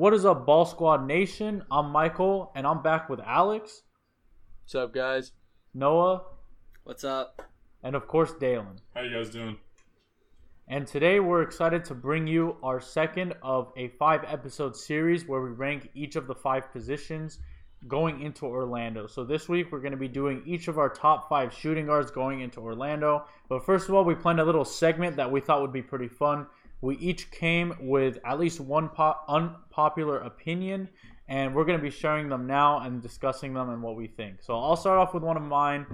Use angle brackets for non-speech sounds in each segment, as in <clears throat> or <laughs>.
What is up, Ball Squad Nation? I'm Michael, and I'm back with Alex, What's up, guys? Noah, What's up? and of course Dalen. How you guys doing? And today we're excited to bring you our second of a five episode series where we rank each of the five positions going into Orlando. So this week we're going to be doing each of our top five shooting guards going into Orlando. But first of all, we planned a little segment that we thought would be pretty fun. We each came with at least one po- unpopular opinion, and we're going to be sharing them now and discussing them and what we think. So I'll start off with one of mine.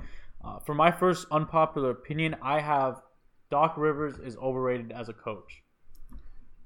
Uh, for my first unpopular opinion, I have Doc Rivers is overrated as a coach.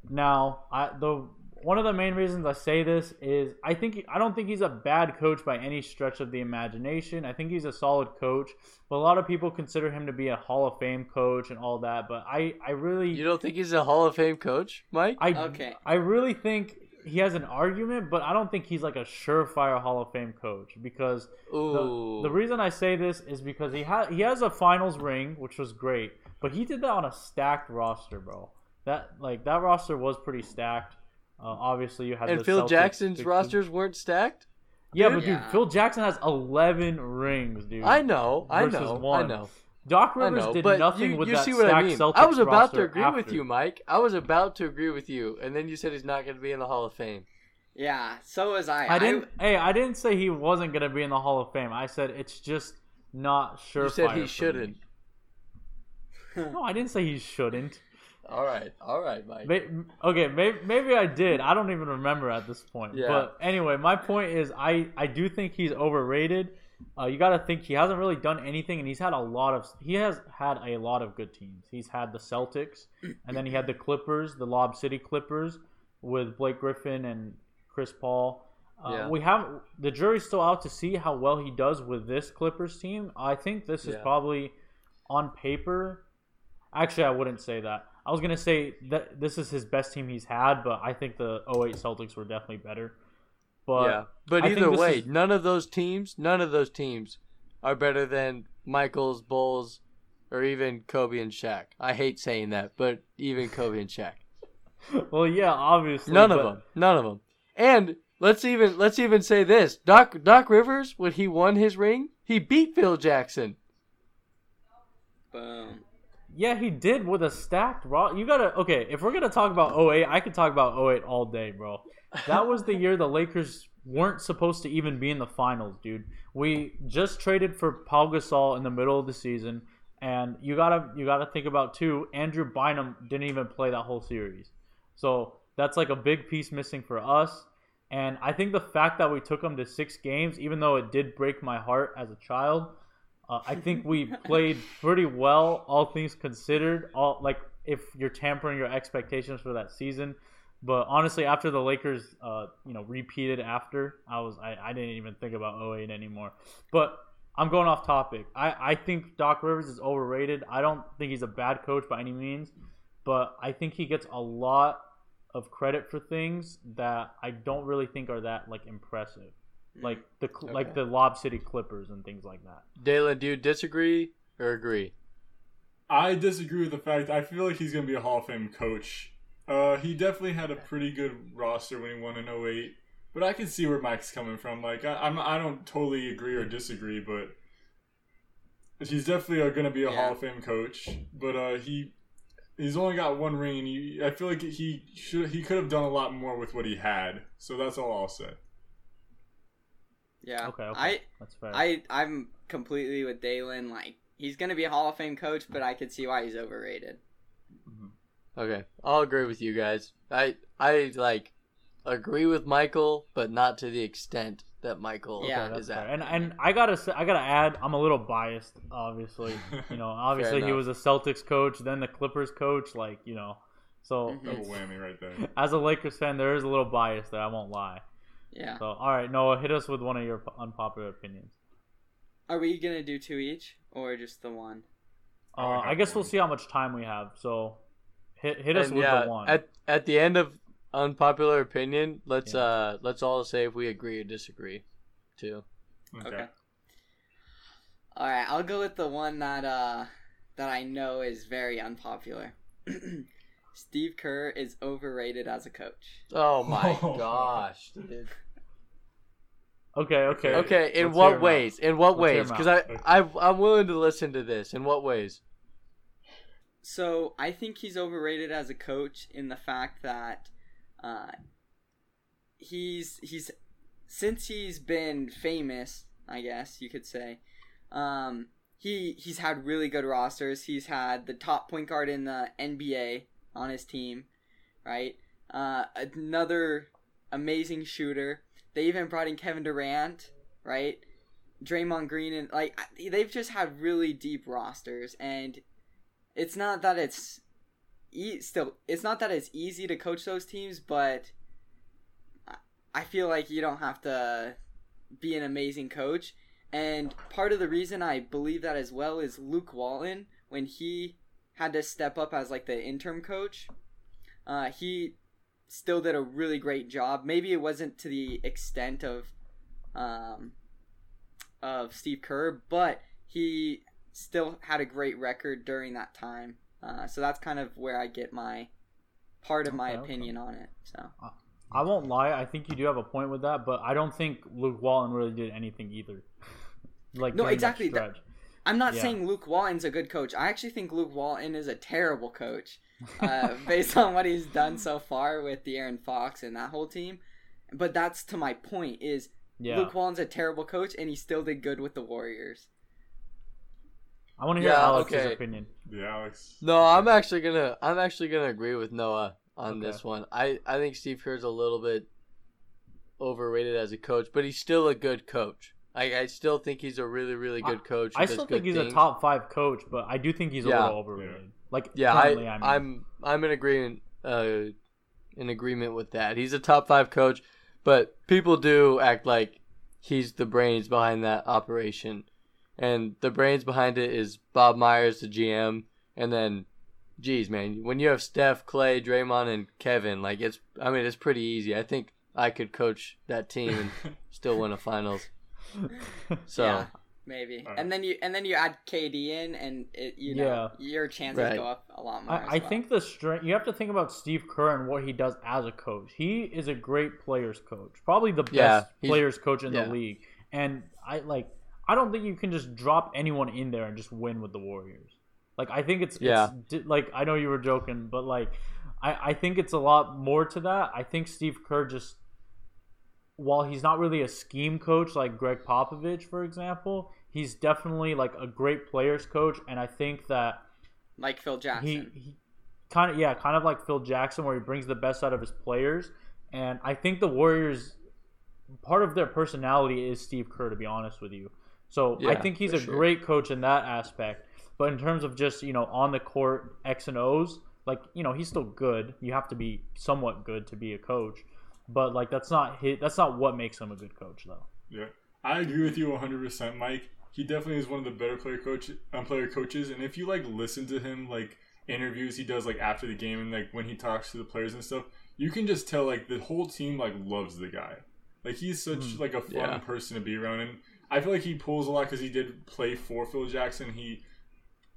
Now, I, the one of the main reasons I say this is I think I don't think he's a bad coach by any stretch of the imagination. I think he's a solid coach, but a lot of people consider him to be a Hall of Fame coach and all that. But I, I really, You don't think he's a Hall of Fame coach, Mike? I, Okay. I really think he has an argument, but I don't think he's like a surefire Hall of Fame coach because the, the reason I say this is because he has he has a finals ring, which was great, but he did that on a stacked roster, bro. That like that roster was pretty stacked. Uh, obviously, you had and the Phil Celtics Jackson's big- rosters weren't stacked? Yeah, dude. but dude, Yeah. Phil Jackson has eleven rings, dude. I know, I know, one. I know. Doc I Rivers know, did nothing you, with you that see what I mean. Celtics I was about to roster agree with you, Mike. I was about to agree with you, and then you said he's not going to be in the Hall of Fame. Yeah, so was I. I didn't. hey, I didn't say he wasn't gonna be in the Hall of Fame. I said it's just not sure. You said he shouldn't. No, I didn't say he shouldn't. All right, all right, Mike. Okay, maybe, maybe I did. I don't even remember at this point. Yeah. But anyway, my point is, I I do think he's overrated. Uh, you got to think he hasn't really done anything, and he's had a lot of he has had a lot of good teams. He's had the Celtics, and then he had the Clippers, the Lob City Clippers, with Blake Griffin and Chris Paul. Uh, Yeah. We have the jury's still out to see how well he does with this Clippers team. I think this is Yeah. probably on paper. Actually, I wouldn't say that. I was gonna say that this is his best team he's had, but I think the 08 Celtics were definitely better. But yeah, but I either way, is- none of those teams, none of those teams are better than Michael's, Bulls, or even Kobe and Shaq. I hate saying that, but even Kobe and Shaq. <laughs> well, yeah, obviously. None of them. None of them. And let's even let's even say this: Doc Doc Rivers, when he won his ring, he beat Phil Jackson. Boom. Yeah, he did with a stacked raw. You gotta okay. If we're gonna talk about 08, I could talk about 08 all day, bro. That was the year the Lakers weren't supposed to even be in the finals, dude. We just traded for Paul Gasol in the middle of the season, and you gotta you gotta think about too. Andrew Bynum didn't even play that whole series, so that's like a big piece missing for us. And I think the fact that we took him to six games, even though it did break my heart as a child, uh, I think we played pretty well, all things considered. All like if you're tampering your expectations for that season, but honestly, after the Lakers, uh, you know, repeated after, I was I, I didn't even think about 08 anymore. But I'm going off topic. I I think Doc Rivers is overrated. I don't think he's a bad coach by any means, but I think he gets a lot of credit for things that I don't really think are that like impressive. Like the Cl- like the Lob City Clippers and things like that. Dalen, do you disagree or agree? I disagree with the fact. I feel like he's going to be a Hall of Fame coach. Uh, he definitely had a pretty good roster when he won in 08, but I can see where Mike's coming from. Like, I, I'm, I don't totally agree or disagree, but he's definitely going to be a Yeah. Hall of Fame coach. But uh, he he's only got one ring, and he, I feel like he should he could have done a lot more with what he had. So that's all I'll say. Yeah. Okay, okay. I That's fair. I I'm completely with Dalen. Like he's gonna be a Hall of Fame coach, but I could see why he's overrated. Okay, I'll agree with you guys. I I like agree with Michael, but not to the extent that Michael Yeah. that's is fair. at. And and I gotta say, I gotta add, I'm a little biased, obviously. <laughs> You know, obviously he was a Celtics coach, then the Clippers coach, like you know. So Mhm. Double whammy right there. <laughs> as a Lakers fan, there is a little bias there. I won't lie. Yeah. So all right, Noah, hit us with one of your unpopular opinions. Are we gonna do two each or just the one? I Uh, I have guess we'll see how much time we have. So hit hit us And with yeah, the one. at at the end of unpopular opinion, let's Yeah. uh let's all say if we agree or disagree, too. Okay. All right, I'll go with the one that uh that I know is very unpopular. <clears throat> Steve Kerr is overrated as a coach. Oh <laughs> my Oh. gosh, dude. Okay, okay. Okay, in Let's hear what 'em out. ways? In what Let's hear ways? 'em Because out. I, I, I'm willing to listen to this. In what ways? So I think he's overrated as a coach in the fact that uh, he's he's since he's been famous, I guess you could say. Um, he he's had really good rosters. He's had the top point guard in the NBA on his team, right? Uh, another amazing shooter. They even brought in Kevin Durant, right? Draymond Green and like they've just had really deep rosters and it's not that it's e- still it's not that it's easy to coach those teams but I- I feel like you don't have to be an amazing coach and part of the reason I believe that as well is Luke Walton when he had to step up as like the interim coach uh, he still did a really great job maybe it wasn't to the extent of um, of Steve Kerr but he still had a great record during that time. Uh, so that's kind of where I get my part of my Okay, okay. opinion on it. So I won't lie. I think you do have a point with that, but I don't think Luke Walton really did anything either. <laughs> like No, that exactly, that- stretch. I'm not Yeah. saying Luke Walton's a good coach. I actually think Luke Walton is a terrible coach, <laughs> uh, based on what he's done so far with the Aaron Fox and that whole team. But that's to my point is yeah. Luke Walton's a terrible coach and he still did good with the Warriors. I want to hear Yeah, Alex's okay. opinion. Yeah, Alex. No, I'm actually gonna, I'm actually gonna agree with Noah on Okay. this one. I, I think Steve Kerr's a little bit overrated as a coach, but he's still a good coach. I, I still think he's a really, really good coach. who I still think he's things. a top five coach, but I do think he's a little overrated. Like Yeah, I, I mean. I'm I'm in agreement uh in agreement with that. He's a top five coach, but people do act like he's the brains behind that operation. And the brains behind it is Bob Myers, the GM, and then geez man, when you have Steph, Clay, Draymond and Kevin, like it's I mean it's pretty easy. I think I could coach that team and <laughs> still win a finals. <laughs> So Yeah, maybe. Alright. And then you and then you add KD in and it, you know your chances Right. go up a lot more. I, as I think the strength you have to think about Steve Kerr and what he does as a coach. He is a great players coach, probably the best Yeah, players coach in yeah. the league. And I like I don't think you can just drop anyone in there and just win with the Warriors. Like I think it's Yeah. it's like I know you were joking, but like I I think it's a lot more to that. I think Steve Kerr just while he's not really a scheme coach like Gregg Popovich, for example, he's definitely like a great players coach, and I think that like Phil Jackson. he, he kind of yeah, kind of like Phil Jackson, where he brings the best out of his players. And I think the Warriors, part of their personality is Steve Kerr. To be honest with you, so I think he's a sure. great coach in that aspect. But in terms of just you know on the court X and O's, like you know he's still good. You have to be somewhat good to be a coach, but like that's not his, that's not what makes him a good coach though. Yeah, I agree with you 100%, Mike. He definitely is one of the better player coach, um, player coaches, and if you like listen to him, like interviews he does like after the game and like when he talks to the players and stuff, you can just tell like the whole team like loves the guy. Like he's such like a fun Yeah. person to be around, and I feel like he pulls a lot because he did play for Phil Jackson. He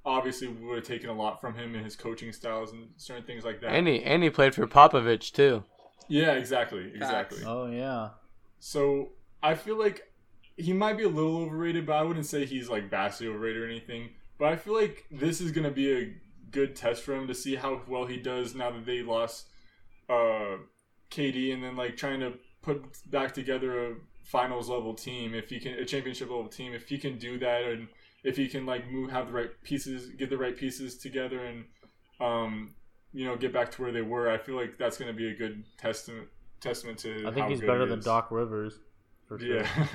obviously would have taken a lot from him and his coaching styles and certain things like that. and he and he played for Popovich too. Yeah, exactly, exactly. Facts. Oh yeah, So I feel like he might be a little overrated, but I wouldn't say he's like vastly overrated or anything. But I feel like this is gonna be a good test for him to see how well he does now that they lost uh, KD, and then like trying to put back together a finals level team. If he can, a championship level team, if he can do that, and if he can like move, have the right pieces, get the right pieces together, and um, you know, get back to where they were. I feel like that's gonna be a good testament testament to. I think how he's good better he than. Doc Rivers. For sure. Yeah.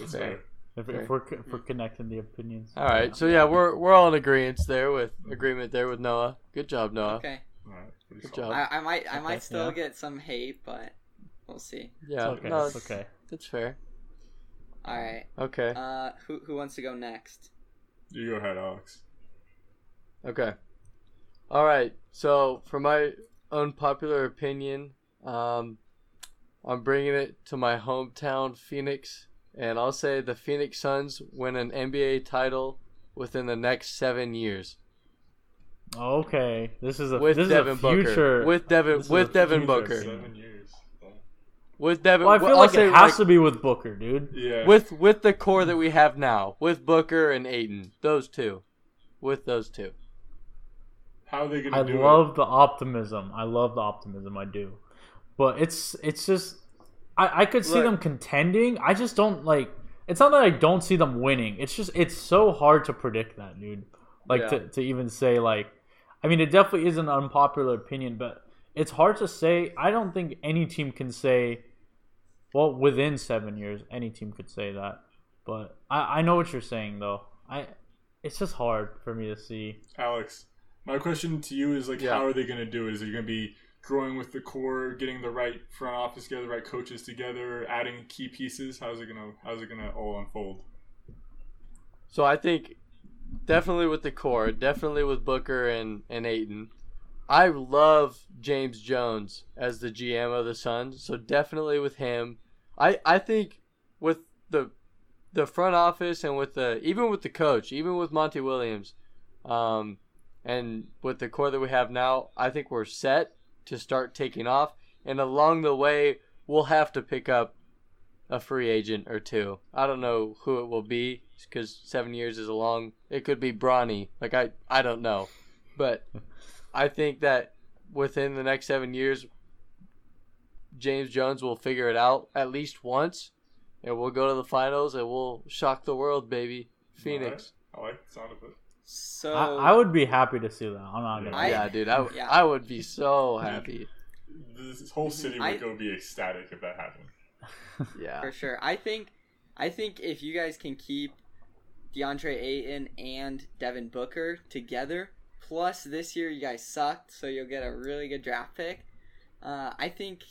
That's Fair. fair. if, Fair. if we're if we're connecting the opinions. All right, so yeah, we're we're all in agreement there with agreement there with Noah. Good job, Noah. okay. Alright, Good solid. job. I, I might I Okay, might still yeah. get some hate, but we'll see. Yeah, It's okay. no, it's okay. that's fair. All right. Okay, Uh, who who wants to go next? You go ahead, Alex. okay. All right. So, for my unpopular opinion, um, I'm bringing it to my hometown, Phoenix, and I'll say the Phoenix Suns win an NBA title within the next seven years. Okay, this is a with this Devin is a future. Booker. With Devin this with Devin future Booker. Seven years. With Devin. well, I feel I'll like say, it has like, to be with Booker, dude. Yeah. with with the core that we have now, with Booker and Ayton, those two, with those two. How are they gonna I do love the optimism. I love the optimism. I do, but it's it's just I I could see Look. them contending. I just don't like. It's not that I don't see them winning. It's just it's so hard to predict that, dude. Like Yeah. to to even say like, I mean, it definitely is an unpopular opinion, but it's hard to say. I don't think any team can say, well, within seven years, any team could say that. But I I know what you're saying though. I it's just hard for me to see. Alex, my question to you is like, Yeah. how are they gonna do it? Is it gonna be growing with the core, getting the right front office together, the right coaches together, adding key pieces? How's it gonna How's it gonna all unfold? So I think definitely with the core, definitely with Booker and and Ayton. I love James Jones as the GM of the Suns, so definitely with him. I I think with the the front office and with the even with the coach, even with Monty Williams, um, and with the core that we have now, I think we're set to start taking off. And along the way, we'll have to pick up a free agent or two. I don't know who it will be because seven years is a long. It could be Bronny. Like I, I don't know, but <laughs> I think that within the next seven years, James Jones will figure it out at least once, and we'll go to the finals and we'll shock the world, baby. Phoenix. I like the sound of it. So I, I would be happy to see that. I'm not gonna. I- yeah, dude. I, yeah. I would be so happy. This whole city would I- go be ecstatic if that happened. <laughs> Yeah. for sure. I think, I think if you guys can keep DeAndre Ayton and Devin Booker together, plus this year you guys sucked, so you'll get a really good draft pick. Uh, I think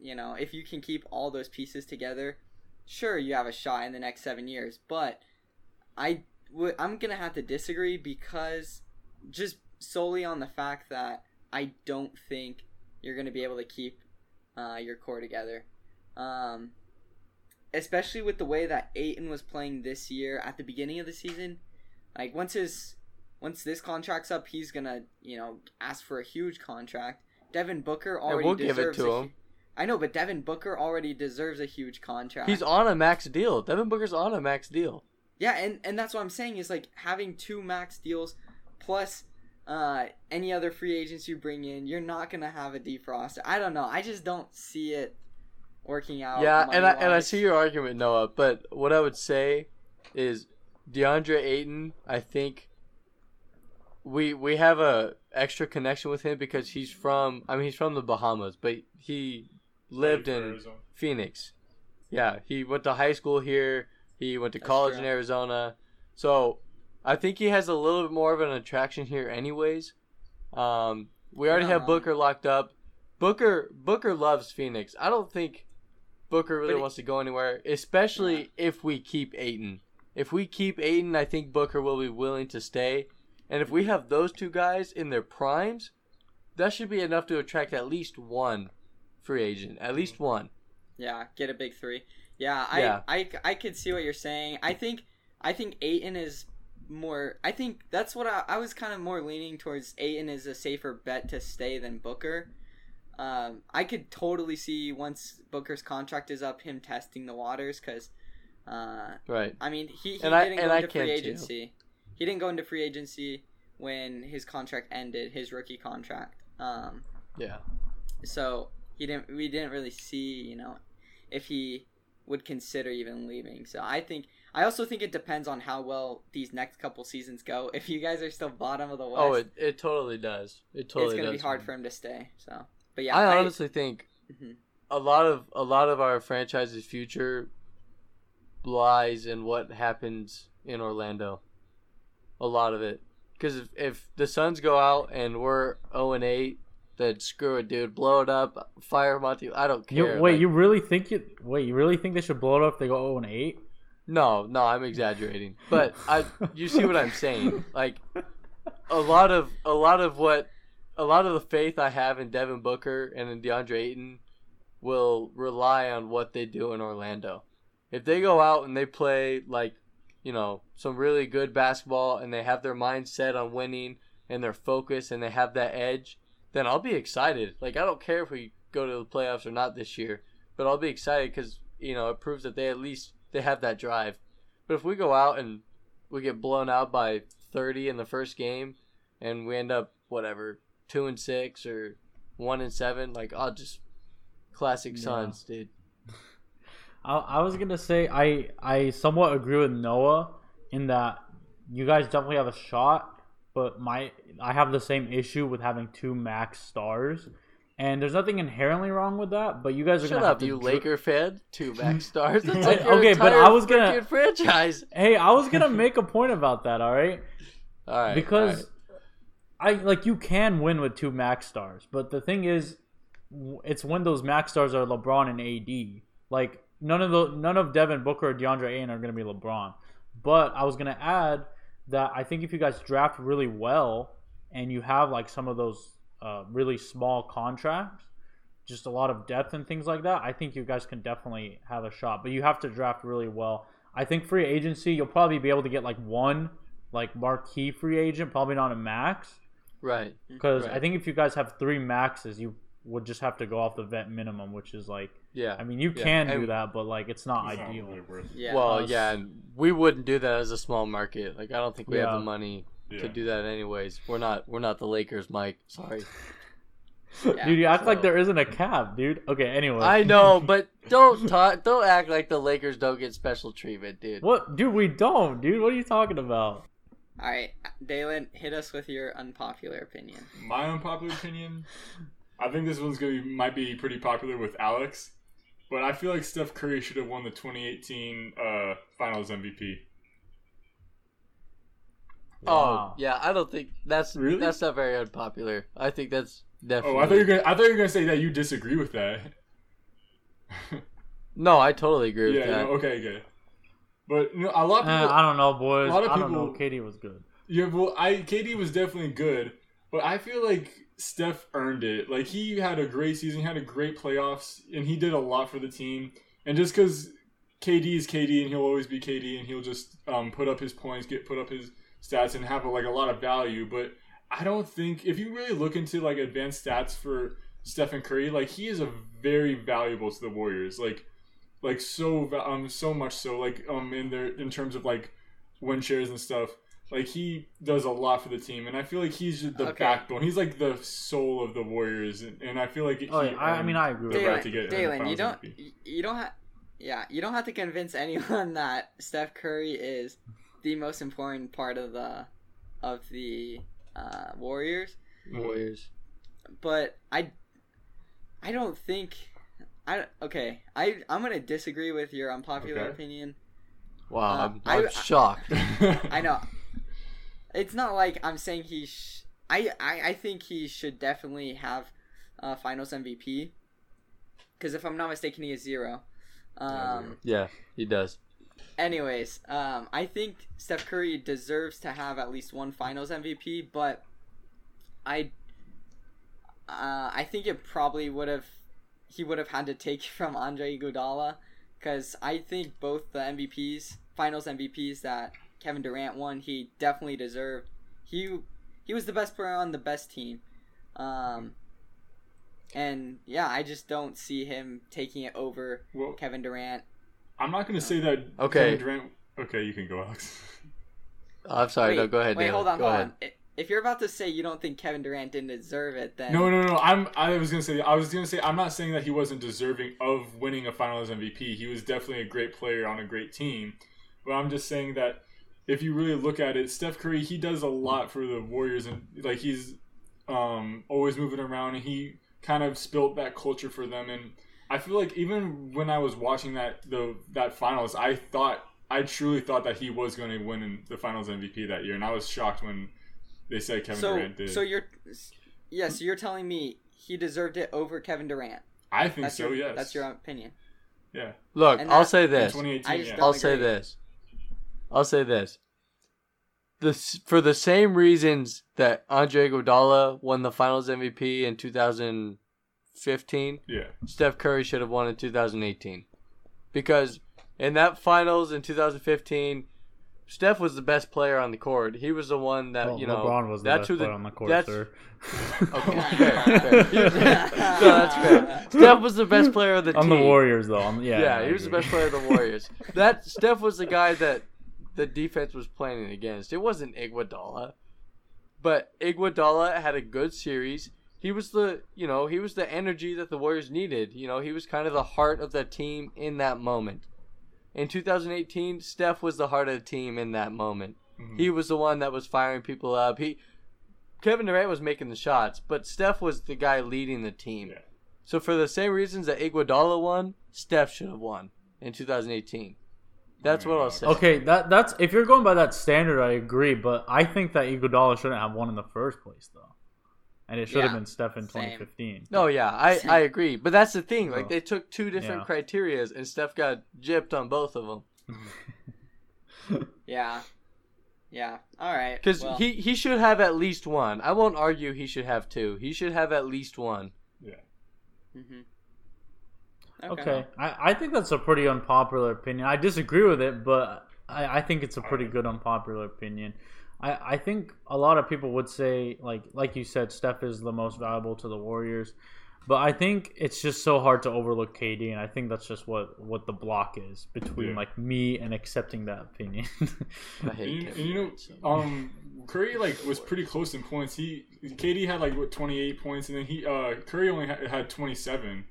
you know if you can keep all those pieces together, sure you have a shot in the next seven years. But I would, I'm gonna have to disagree because just solely on the fact that I don't think you're gonna be able to keep uh, your core together. Um, especially with the way that Ayton was playing this year at the beginning of the season. Like once his once this contract's up, he's gonna you know ask for a huge contract. Devin Booker already we'll give it deserves to him. I know, but Devin Booker already deserves a huge contract. He's on a max deal. Devin Booker's on a max deal. Yeah, and and that's what I'm saying is like having two max deals plus uh any other free agents you bring in, you're not gonna have a deep roster. I don't know. I just don't see it working out. Yeah, and I and I see your argument, Noah. But what I would say is DeAndre Ayton. I think we we have a extra connection with him because he's from. I mean, he's from the Bahamas, but he lived in Arizona. Phoenix. Yeah, he went to high school here. He went to That's college true. in Arizona. So I think he has a little bit more of an attraction here, anyways. Um, we already have Booker locked up. Booker Booker loves Phoenix. I don't think Booker really wants to go anywhere, especially if we keep Ayton. If we keep Ayton, I think Booker will be willing to stay. And if we have those two guys in their primes, that should be enough to attract at least one free agent. At least one. Yeah, get a big three. Yeah, I, Yeah. I, I could see what you're saying. I think I think Ayton is more. I think that's what I, I was kind of more leaning towards. Ayton is a safer bet to stay than Booker. Um, I could totally see once Booker's contract is up, him testing the waters because, uh, Right. I mean, he, he And didn't and go I into free can too. agency. He didn't go into free agency when his contract ended, his rookie contract. Um, Yeah. so he didn't. We didn't really see, you know, if he would consider even leaving. So I think. I also think it depends on how well these next couple seasons go. <laughs> If you guys are still bottom of the west, Oh, it, it totally does. It totally it's gonna does. be hard for him to stay. So, but yeah, I honestly think Mhm. a lot of a lot of our franchise's future lies in what happens in Orlando. A lot of it, because if, if the Suns go out and we're zero and eight, then screw it, dude. Blow it up, fire Monty. I don't You, care. wait, Like, you really think you wait? You really think they should blow it up if they go 0 and 8? No, no, I'm exaggerating. But I you see what I'm saying? Like a lot of a lot of what a lot of the faith I have in Devin Booker and in DeAndre Ayton will rely on what they do in Orlando. If they go out and they play like, you know, some really good basketball and they have their mind set on winning and they're focused and they have that edge, then I'll be excited. Like I don't care if we go to the playoffs or not this year, but I'll be excited because you know it proves that they at least they have that drive. But if we go out and we get blown out by 30 in the first game, and we end up whatever two and six or one and seven, like I'll just classic Yeah. Suns, dude. I, I was gonna say I I somewhat agree with Noah in that you guys definitely have a shot, but my I have the same issue with having two max stars, and there's nothing inherently wrong with that. But you guys are Shut gonna have up, to you dr- Laker fan. Two max <laughs> stars. That's like <laughs> Okay, but I was gonna- franchise. <laughs> Hey, I was gonna make a point about that. All right. All right, because all right. I like you can win with two max stars, but the thing is, it's when those max stars are LeBron and AD. Like none of the none of Devin Booker or DeAndre Ayton are going to be LeBron. But I was going to add that I think if you guys draft really well and you have like some of those uh, really small contracts, just a lot of depth and things like that, I think you guys can definitely have a shot. But you have to draft really well. I think free agency, you'll probably be able to get like one like marquee free agent, probably not a max. right. Because Right. I think if you guys have three maxes, you would just have to go off the vet minimum, which is like, Yeah. I mean, you Yeah, can do that, but like it's not It's not ideal. really. Yeah. well, us- yeah, and we wouldn't do that as a small market. Like I don't think we have the money Yeah. to do that anyways. We're not we're not the Lakers, Mike. Sorry. Yeah, <laughs> dude, you act like there isn't a cap, dude. Okay, anyway. I know, <laughs> but don't talk don't act like the Lakers don't get special treatment, dude. What, dude? We don't, dude. What are you talking about? All right, Dalen, hit us with your unpopular opinion. My unpopular opinion, I think this one's gonna be, might be pretty popular with Alex, but I feel like Steph Curry should have won the 2018 uh, Finals MVP. Oh, yeah, I don't think that's Really? that's not very unpopular. I think that's definitely Oh, I thought you were gonna. I thought you were gonna say that you disagree with that. <laughs> No, I totally agree yeah. with that. no, okay. Good. But you know, a lot of Eh, people. I don't know, boys. a lot of I don't know. people- KD was good. Yeah, well, I KD was definitely good, but I feel like Steph earned it. Like he had a great season, he had a great playoffs, and he did a lot for the team. And just because KD is KD and he'll always be KD, and he'll just um, put up his points, get put up his stats, and have like a lot of value. But I don't think if you really look into like advanced stats for Stephen Curry, like he is a very valuable to the Warriors. Like like so um so much so like um in their in terms of like win shares and stuff. Like he does a lot for the team, and I feel like he's the Okay. backbone. He's like the soul of the Warriors, and, and I feel like Oh, he yeah, I, I mean, I agree with the that. right to get Dalen, you don't, MVP. you- you don't have, yeah, you don't have to convince <laughs> anyone that Steph Curry is the most important part of the, of the uh, Warriors. Warriors. But I, I don't think, I okay, I I'm gonna disagree with your unpopular Okay. opinion. Wow, Uh, I'm, I'm I- shocked. <laughs> I know. It's not like I'm saying he. Sh- I, I I think he should definitely have uh, Finals MVP. Because if I'm not mistaken, he is zero. Yeah, Um. yeah, he does. Anyways, um, I think Steph Curry deserves to have at least one Finals MVP, but I. Uh, I think it probably would have. He would have had to take from Andre Iguodala, because I think both the MVPs, Finals MVPs that Kevin Durant won, he definitely deserved. He he was the best player on the best team, um, and yeah, I just don't see him taking it over well, Kevin Durant. I'm not gonna say that. Okay. Kevin Durant. Okay, you can go, Alex. <laughs> I'm sorry. no, go ahead. Wait, Dalen. hold on, Go hold ahead. on. If you're about to say you don't think Kevin Durant didn't deserve it, then No, no, no. I'm. I was gonna say. I was gonna say. I'm not saying that he wasn't deserving of winning a Finals MVP. He was definitely a great player on a great team. But I'm just saying that if you really look at it, Steph Curry he does a lot for the Warriors, and like he's um, always moving around, and he kind of built that culture for them. And I feel like even when I was watching that the that Finals, I thought I truly thought that he was going to win in the Finals MVP that year, and I was shocked when they said Kevin so Durant did. so you're yeah, so you're telling me he deserved it over Kevin Durant. I think That's so. your yes. that's your opinion. Yeah. Look, And I'll say this. 2018. I yeah. I'll say this. I'll say this. The for the same reasons that Andre Iguodala won the Finals MVP in 2015, Yeah. Steph Curry should have won in 2018, because in that Finals in 2015, Steph was the best player on the court. He was the one that Well, you know. LeBron was the that's best who the- player on the court, that's- sir. <laughs> Okay, <laughs> fair, fair. Was- <laughs> no, that's fair. Steph was the best player of the on team. the Warriors, though. On, yeah, Yeah, he was the best player of the Warriors. that Steph was the guy that the defense was playing against. It wasn't Iguodala, but Iguodala had a good series. He was the, you know, he was the energy that the Warriors needed. You know, he was kind of the heart of the team in that moment. In 2018, Steph was the heart of the team in that moment. Mhm. He was the one that was firing people up. He Kevin Durant was making the shots, but Steph was the guy leading the team. Yeah. So for the same reasons that Iguodala won, Steph should have won in 2018. That's what I'll say. Okay, that that's if you're going by that standard, I agree. But I think that Iguodala shouldn't have won in the first place, though, and it should have been Steph in same. 2015. No, yeah, I, <laughs> I agree. But that's the thing. Like they took two different Yeah. criterias, and Steph got gypped on both of them. <laughs> Yeah. Yeah. All right. Because well, he he should have at least one. I won't argue he should have two. He should have at least one. Yeah. mhm. Okay, I, I think that's a pretty unpopular opinion. I disagree with it, but I, I think it's a pretty good unpopular opinion. I, I think a lot of people would say like like you said, Steph is the most valuable to the Warriors, but I think it's just so hard to overlook KD, and I think that's just what what the block is between Yeah. like me and accepting that opinion. <laughs> I And hate you, and you know, Durant so much. um, Curry like was pretty close in points. He KD had like what 28 points, and then he uh Curry only had, had 27.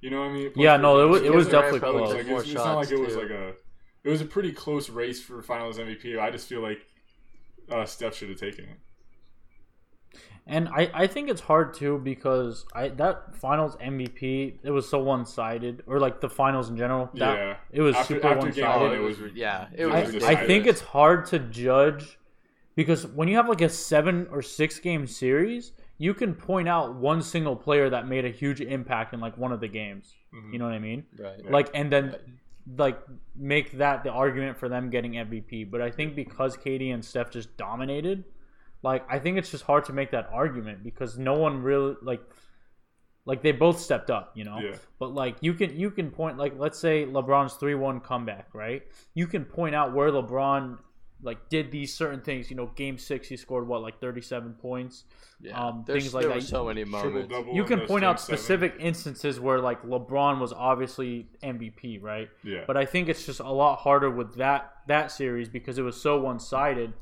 You know what I mean? Yeah, no, it was- it was definitely Durant close. Like, it's, it's not like shots, it was too. like a. It was a pretty close race for Finals MVP. I just feel like uh, Steph should have taken it. And I, I think it's hard too because I that finals MVP it was so one sided or like the finals in general. That, yeah, it was After- super one game one, sided. it was yeah. It it was I, I think it's hard to judge because when you have like a seven or six game series, you can point out one single player that made a huge impact in like one of the games. Mhm. You know what I mean? right. Yeah. Like and then like make that the argument for them getting MVP. But I think because KD and Steph just dominated, like I think it's just hard to make that argument because no one really like like they both stepped up, you know. Yeah. But like you can you can point like let's say LeBron's three one comeback, right? You can point out where LeBron like did these certain things. You know, game six he scored what like thirty seven points. yeah. um, things like there that. were so many moments. You can point game out seven. specific instances where like LeBron was obviously MVP, right? Yeah, But I think it's just a lot harder with that that series because it was so one sided.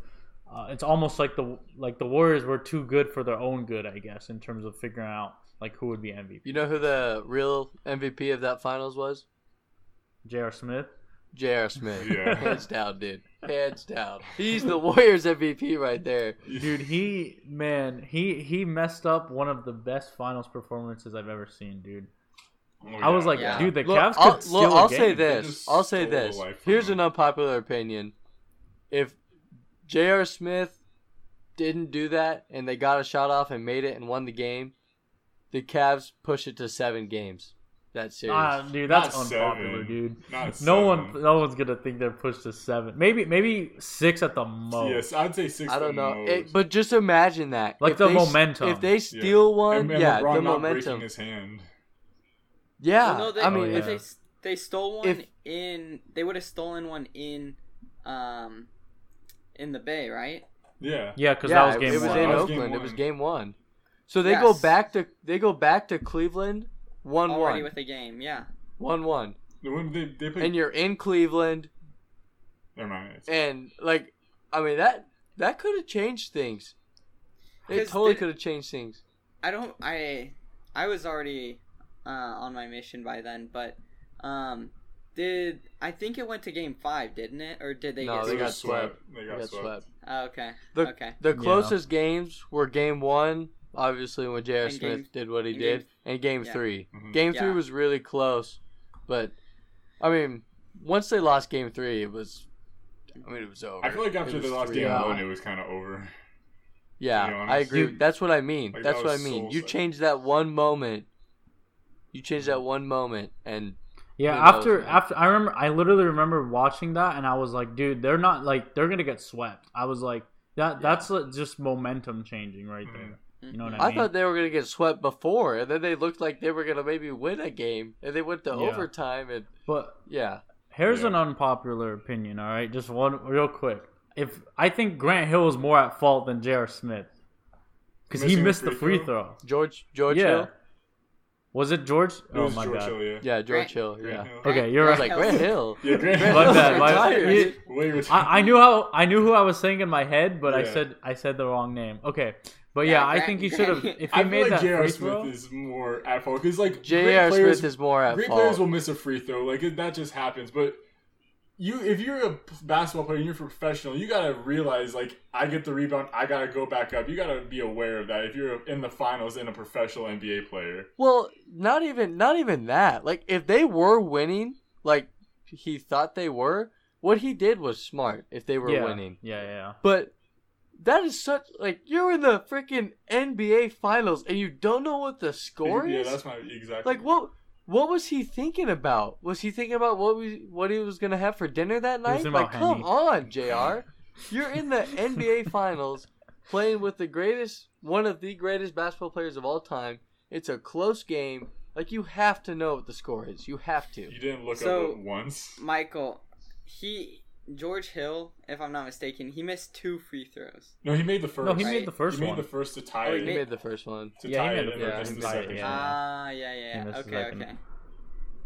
Uh, it's almost like the like the Warriors were too good for their own good, I guess, in terms of figuring out like who would be MVP. You know who the real MVP of that finals was? J.R. Smith. J.R. Smith. <laughs> Yeah. Hands down, dude. Hands down. He's the Warriors MVP right there. Dude, he man, he he messed up one of the best finals performances I've ever seen, dude. Oh, I was like, Yeah. dude, the Look, Cavs I'll, could steal look, a I'll game. say this. I'll say this. Here's him. an unpopular opinion. If J.R. Smith didn't do that and they got a shot off and made it and won the game, the Cavs push it to seven games. That series. Ah, dude, that's Not unpopular, seven. dude. Not No one, no one's gonna think they're pushed to seven. Maybe, maybe six at the most. Yes, I'd say six. I don't at know. most. It, but just imagine that. Like If the they momentum. If they steal one, and, and yeah, LeBron the not momentum. his hand. Yeah, Well, no, they, I mean, Oh, if they they stole one if- in. They would have stolen one in, um, in the Bay, right? Yeah. Yeah, because yeah, that was game it was one. in That was Oakland. It was game one. So they go back to they go back to Cleveland, one Already one, with a game, yeah. one one, When they they played, and you're in Cleveland, never mind. And like, I mean that that could have changed things. It totally could have changed things. I don't. I I was already uh, on my mission by then, but um, did I think it went to game five? Didn't it, or did they No, get they They got got swept. swept. They They got got swept. swept. Oh, okay. The okay. the Yeah. closest games were game one, obviously when J.R. Smith game- did what he and did, game- and game yeah. three. Mhm. Game three was really close, but I mean, once they lost game three, it was. I mean, it was over. I feel like after was the last three game out. one, it was kind of over. Yeah, to be I agree. Dude, That's what I mean. like, That's that what I mean. You sucking. change that one moment. You change that one moment, and Yeah, Who knows, after after I remember, I literally remember watching that, and I was like, dude, they're not like they're gonna get swept. I was like, that that's like, just momentum changing right there. You know what I mm-hmm. I mean? thought they were gonna get swept before, and then they looked like they were gonna maybe win a game, and they went to Yeah. overtime, and but yeah, Here's Yeah. an unpopular opinion, all right? Just one real quick. If I think Grant Hill is more at fault than J.R. Smith because he Missing a missed the free free throw? throw. George George yeah. Hill. Was it George? It oh was my George god. Hill, yeah. Yeah, George Grant- Hill. Grant Yeah. Hill. Okay, you're I was right. like Grant Hill. Yeah, Grant Grant Hill. My bad, my- <laughs> you- I, I knew how I knew who I was saying in my head, but I said I said the wrong name. Okay, but yeah, Yeah, I think he should have. <laughs> If he I made feel like that J.R. free Smith throw, is more at fault because like J.R. Smith is more at great fault. players will miss a free throw. Like it, that just happens. But you, if you're a basketball player and you're a professional, you gotta realize like I get the rebound, I gotta go back up. You gotta be aware of that if you're in the finals and a professional NBA player. Well, not even not even that. Like if they were winning, like he thought they were, what he did was smart if they were yeah, winning. yeah, yeah. But that is such like you're in the freaking NBA finals and you don't know what the score is. yeah, that's my exactly. Like what what was he thinking about? Was he thinking about what we what he was gonna have for dinner that night? Like about come on, JR. You're in the NBA <laughs> finals playing with the greatest one of the greatest basketball players of all time. It's a close game. Like you have to know what the score is. You have to. you didn't look So- up it once. Michael, he George Hill, if I'm not mistaken, he missed two free throws. No, he made the first. No, he Right. made the first he made the first to tie Oh, he it. He made- made the first one. to Yeah, he made it, the and first then one. missed the He tied it, second. yeah. one. Ah, yeah, yeah, yeah. Okay, okay.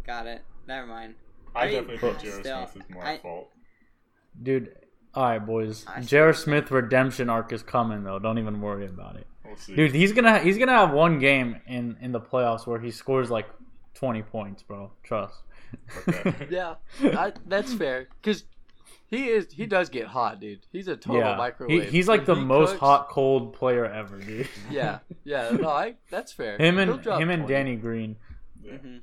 Got it. Never mind. I I mean, definitely think still, J.R. Smith is more I- at fault. Dude, all right, boys. I J.R. Smith redemption arc is coming though. Don't even worry about it, We'll see. dude. He's gonna he's gonna have one game in in the playoffs where he scores like twenty points, bro. Trust. Okay. <laughs> Yeah, I, that's fair. Cause he is he does get hot, dude. He's a total yeah, he, microwave. he's like When the he most cooks- hot cold player ever, dude. <laughs> Yeah, yeah. No, I that's fair. him and drop him and Danny Green. Yeah. hmm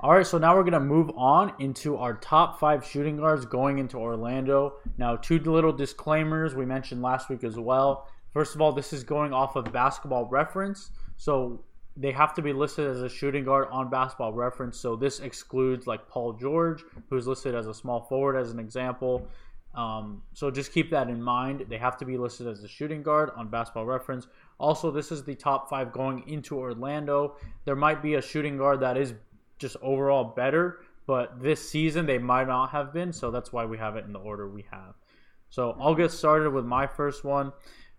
All right, so now we're gonna move on into our top five shooting guards going into Orlando. Now, two little disclaimers we mentioned last week as well. First of all, this is going off of Basketball Reference, so they have to be listed as a shooting guard on Basketball Reference. So this excludes like Paul George, who's listed as a small forward, as an example. Um, so just keep that in mind. They have to be listed as a shooting guard on Basketball Reference. Also, this is the top five going into Orlando. There might be a shooting guard that is just overall better, but this season they might not have been. So that's why we have it in the order we have. So I'll get started with my first one.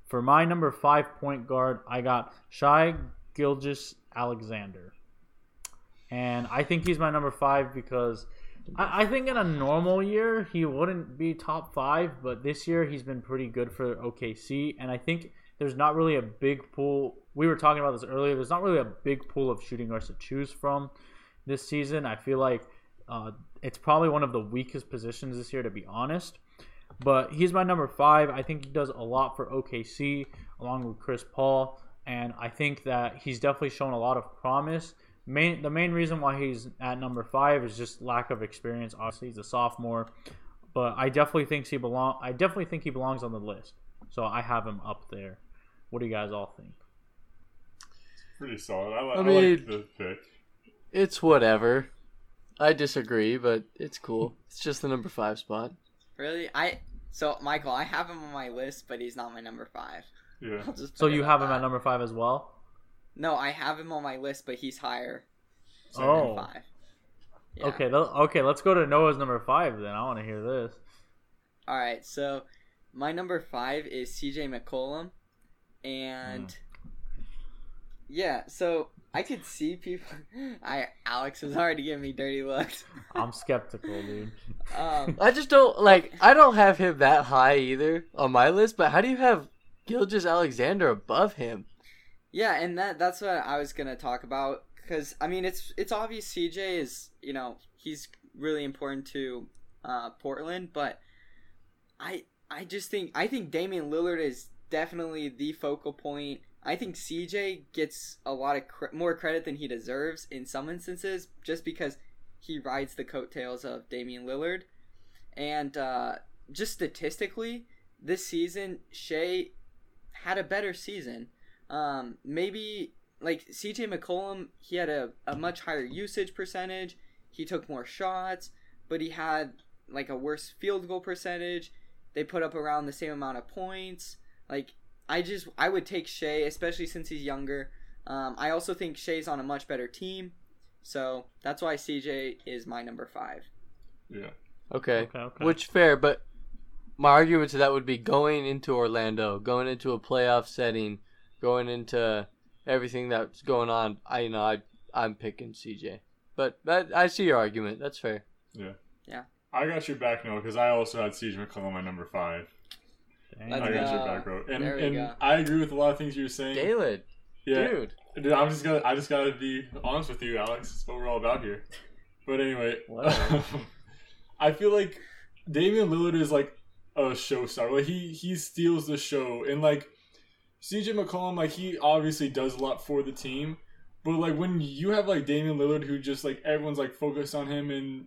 For my number five point guard, I got Shai Gilgis Alexander. And I think he's my number five because I, I think in a normal year he wouldn't be top five, but this year he's been pretty good for OKC. And I think there's not really a big pool. We were talking about this earlier. There's not really a big pool of shooting guards to choose from this season. I feel like uh, it's probably one of the weakest positions this year, to be honest. But he's my number five. I think he does a lot for OKC along with Chris Paul, and I think that he's definitely shown a lot of promise. Main the main reason why he's at number five is just lack of experience. Obviously, he's a sophomore, but I definitely think he belong. I definitely think he belongs on the list. So I have him up there. What do you guys all think? Pretty solid. I, li- I I, mean- like the pick. It's whatever. I disagree, but it's cool. It's just the number five spot. Really? I so Michael, I have him on my list, but he's not my number five. Yeah. So you have him that. at number five as well. No, I have him on my list, but he's higher Oh. than five. Yeah. Okay, okay. Let's go to Noah's number five then. I want to hear this. All right. So my number five is C.J. McCollum, and yeah. So I could see people. <laughs> I Alex is already giving me dirty looks. <laughs> I'm skeptical, dude. Um, I just don't like. I don't have him that high either on my list. But how do you have Gilgeous-Alexander above him? Yeah, and that that's what I was gonna talk about because I mean it's it's obvious CJ is you know he's really important to uh, Portland, but I I just think I think Damian Lillard is definitely the focal point. I think CJ gets a lot of cre- more credit than he deserves in some instances, just because he rides the coattails of Damian Lillard, and uh, just statistically, this season Shai had a better season. Um, maybe like CJ McCollum, he had a, a much higher usage percentage. He took more shots, but he had like a worse field goal percentage. They put up around the same amount of points. Like I just I would take Shai, especially since he's younger. Um, I also think Shai's on a much better team, so that's why CJ is my number five. Yeah. Okay. Okay, okay. Which fair, but my argument to that would be going into Orlando, going into a playoff setting, going into everything that's going on. I you know I I'm picking CJ, but that I see your argument. That's fair. Yeah. Yeah. I got your back, Noah, because I also had CJ McCollum my number five. Dang. I got your back, bro. And, and go. I agree with a lot of things you were saying. Galen, yeah. dude. Dude, I'm just gonna I just gotta be honest with you, Alex. That's what we're all about here. But anyway, <laughs> I feel like Damian Lillard is like a show star. Like he he steals the show, and like CJ McCollum, like he obviously does a lot for the team. But like when you have like Damian Lillard, who just like everyone's like focused on him, and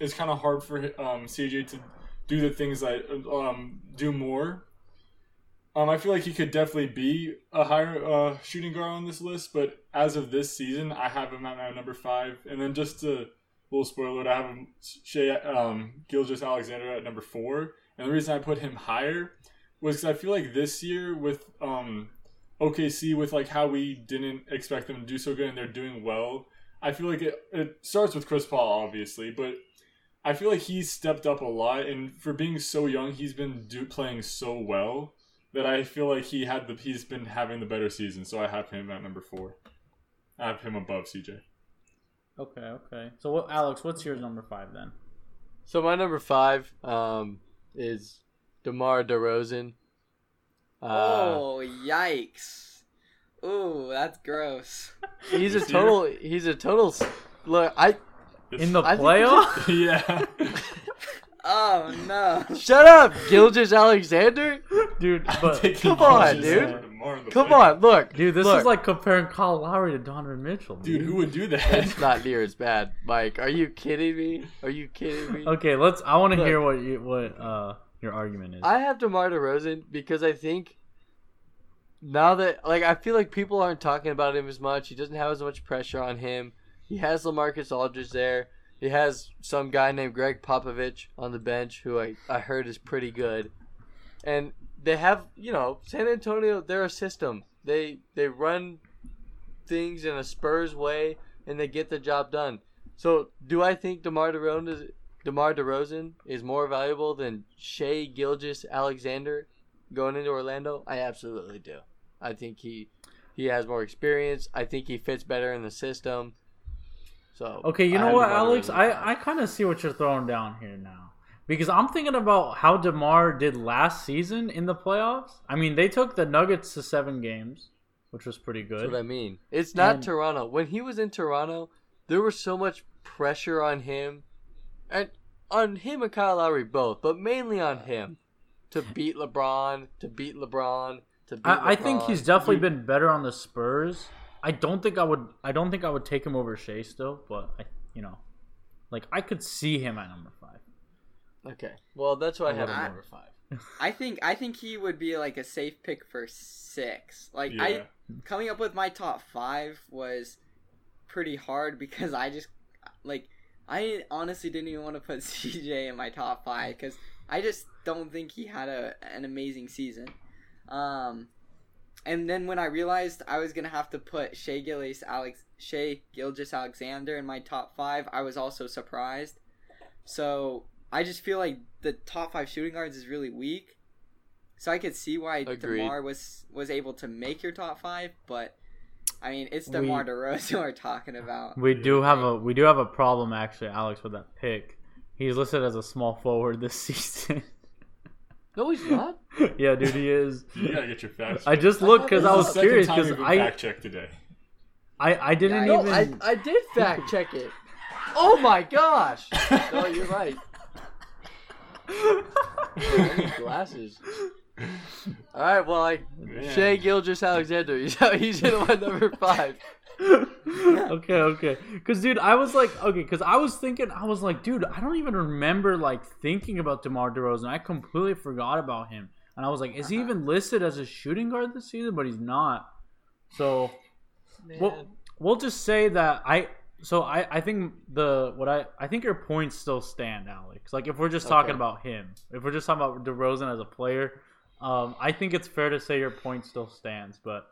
it's kind of hard for um CJ to do the things that um do more. Um, I feel like he could definitely be a higher uh, shooting guard on this list, but as of this season, I have him at my number five. And then just a little spoiler, I have him Shai um, Gilgeous-Alexander at number four. And the reason I put him higher was because I feel like this year with um, OKC, with like how we didn't expect them to do so good, and they're doing well. I feel like it, it starts with Chris Paul, obviously, but I feel like he's stepped up a lot, and for being so young, he's been do, playing so well that I feel like he had the he's been having the better season. So I have him at number four. I have him above CJ. Okay, okay. So, what, Alex, what's your number five then? So my number five um is DeMar DeRozan. Uh, oh, yikes. Ooh, that's gross. <laughs> he's a total. He's a total. Look, I In the I think playoff? <laughs> yeah. <laughs> Oh, no. shut up, Gilgeous-Alexander. Dude, but come on, Gilgeous dude. over DeMar in the Come playoffs. on, look, dude, this look. is like comparing Kyle Lowry to Donovan Mitchell. Dude, Dude, who would do that? It's not near as bad, Mike. Are you kidding me? Are you kidding me? Okay, let's. I want to hear what you, what uh your argument is. I have DeMar DeRozan because I think now that like I feel like people aren't talking about him as much. He doesn't have as much pressure on him. He has LaMarcus Aldridge there. He has some guy named Gregg Popovich on the bench who I, I heard is pretty good. And they have, you know, San Antonio, they're a system. They they run things in a Spurs way and they get the job done. So, do I think DeMar DeRozan is DeMar DeRozan is more valuable than Shai Gilgis Alexander going into Orlando? I absolutely do. I think he he has more experience. I think he fits better in the system. So Okay, you know what, Alex? I. I kind of see what you're throwing down here now. Because I'm thinking about how DeMar did last season in the playoffs. I mean, they took the Nuggets to seven games, which was pretty That's good. what I mean. It's not And- Toronto. When he was in Toronto, there was so much pressure on him, and on him and Kyle Lowry both, but mainly on uh, him to beat LeBron, to beat LeBron, to beat. I, I think he's definitely been better on the Spurs. I don't think I would. I don't think I would take him over Shai still, but I, you know, like I could see him at number five. okay. Well, that's why I have him I- number five. I think I think he would be like a safe pick for six. Like Yeah. I coming up with my top five was pretty hard because I just like I honestly didn't even want to put <laughs> CJ in my top five because I just don't think he had a an amazing season. Um, and then when I realized I was gonna have to put Shai Gilgeous Alex Shai Gilgis Alexander in my top five, I was also surprised. So I just feel like the top five shooting guards is really weak. So I could see why Agreed. DeMar was was able to make your top five, but I mean it's We- DeMar DeRozan <laughs> we're talking about. We do have a we do have a problem actually, Alex, with that pick. He's listed as a small forward this <laughs> season. No, he's not. Yeah, dude, he is. <laughs> You gotta get your facts. I just looked because This I was the curious because I, fact checked today. I I didn't Yeah, No, even. I, I did fact check it. Oh my gosh! No, you're right. I <laughs> glasses. All right, well, I Man. Shai Gilgis Alexander. <laughs> He's he's in my number five. okay, okay. Because, dude, I was like, okay, because I was thinking, I was like, dude, I don't even remember like thinking about DeMar DeRozan. I completely forgot about him, and I was like, is he even listed as a shooting guard this season? But he's not. So, well, we'll just say that I. So I, I think the what I I think your points still stand, Alex. Like if we're just talking Okay. about him, if we're just talking about DeRozan as a player, um, I think it's fair to say your point still stands. But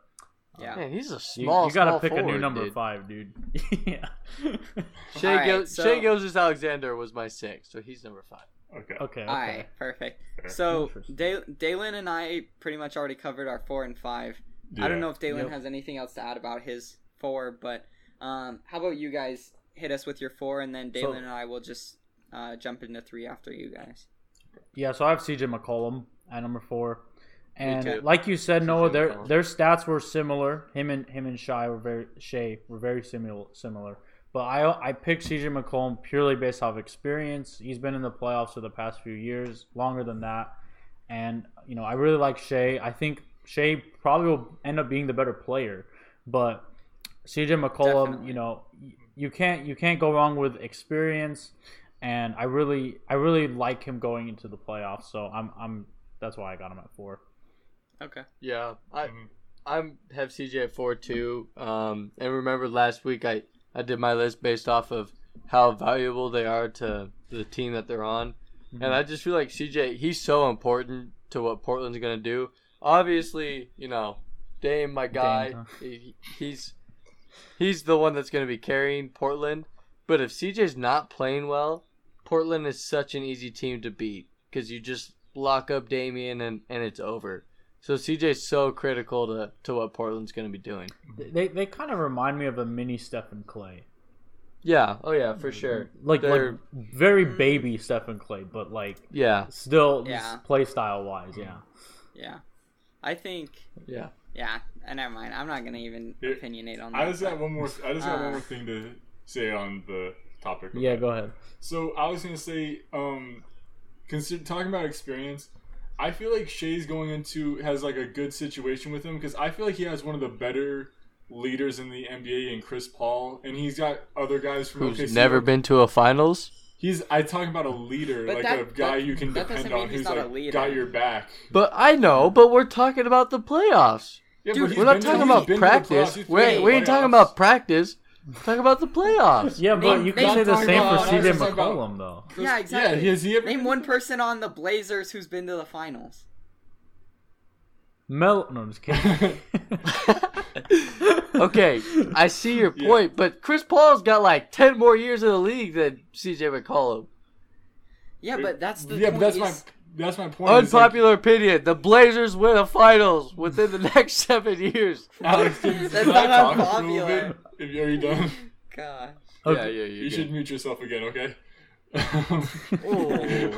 Yeah. Man, he's a small. you gotta small pick a new number dude. five, dude. <laughs> yeah. Shai, Alright, Gil- so- Shai Gilgis Alexander was my six, so he's number five. Okay. Okay. Okay. All right, perfect. Fair. So Interesting. Da- Dalen and I pretty much already covered our four and five. I don't know if Dalen Yep. has anything else to add about his four, but um, how about you guys hit us with your four, and then Dalen and I will just uh, jump into three after you guys. Yeah, so I have CJ McCollum at number four, and too. like you said, Noah, CJ their their stats were similar. Him and him and Shai were very Shai were very similar. Similar, but I I picked CJ McCollum purely based off experience. He's been in the playoffs for the past few years, longer than that, and you know I really like Shai. I think Shai probably will end up being the better player, but CJ McCollum, Definitely. you know, you can't you can't go wrong with experience, and I really I really like him going into the playoffs. So I'm I'm that's why I got him at four. Okay. Yeah, I Mhm. I'm have CJ at four too. Um, and remember last week I I did my list based off of how valuable they are to the team that they're on, Mm-hmm. and I just feel like CJ he's so important to what Portland's gonna do. Obviously, you know, Dame, my guy, Dame, huh? he, he's he's the one that's gonna be carrying Portland. But if CJ's not playing well, Portland is such an easy team to beat because you just lock up Damian and and it's over. So CJ's so critical to, to what Portland's going to be doing. They they kind of remind me of a mini Stephen Klay, Yeah. Oh yeah, for sure. like They're- like very baby Stephen Klay, but like Yeah. still Yeah. play style wise, yeah. Yeah. I think. Yeah. Yeah. And never mind. I'm not gonna even Yeah. opinionate on that. I just got one more. I just got Uh, one more thing to say on the topic. of Yeah, that. go ahead. So I was gonna say, um, consider talking about experience. I feel like Shai's going into has like a good situation with him because I feel like he has one of the better leaders in the NBA in Chris Paul, and he's got other guys from Who's OKC. never been to a finals? He's I talking about a leader, But like that- a guy that- you can depend on, who's not a like got your back. But I know, but we're talking about the playoffs. Yeah, Dude, We're not been to- talking about been to the practice. playoffs, We been ain't, we ain't talking about practice. We're about the playoffs. Yeah, but Name- you can name- say the talking same for about- CJ I'm talking about- McCollum though. Yeah, exactly. Yeah, has he ever Name one person on the Blazers who's been to the finals. Mel, no, I'm just kidding. <laughs> okay, I see your Yeah. point, but Chris Paul's got like ten more years in the league than CJ McCollum. Yeah, but that's the yeah, but that's my is- that's my point. is, like, Unpopular opinion: the Blazers win the finals within the <laughs> next seven years. Alex, <laughs> can, That's can not talk unpopular. bit? If you- Are you done? God. Yeah, Okay. yeah, You you're should good. mute yourself again, okay? <laughs>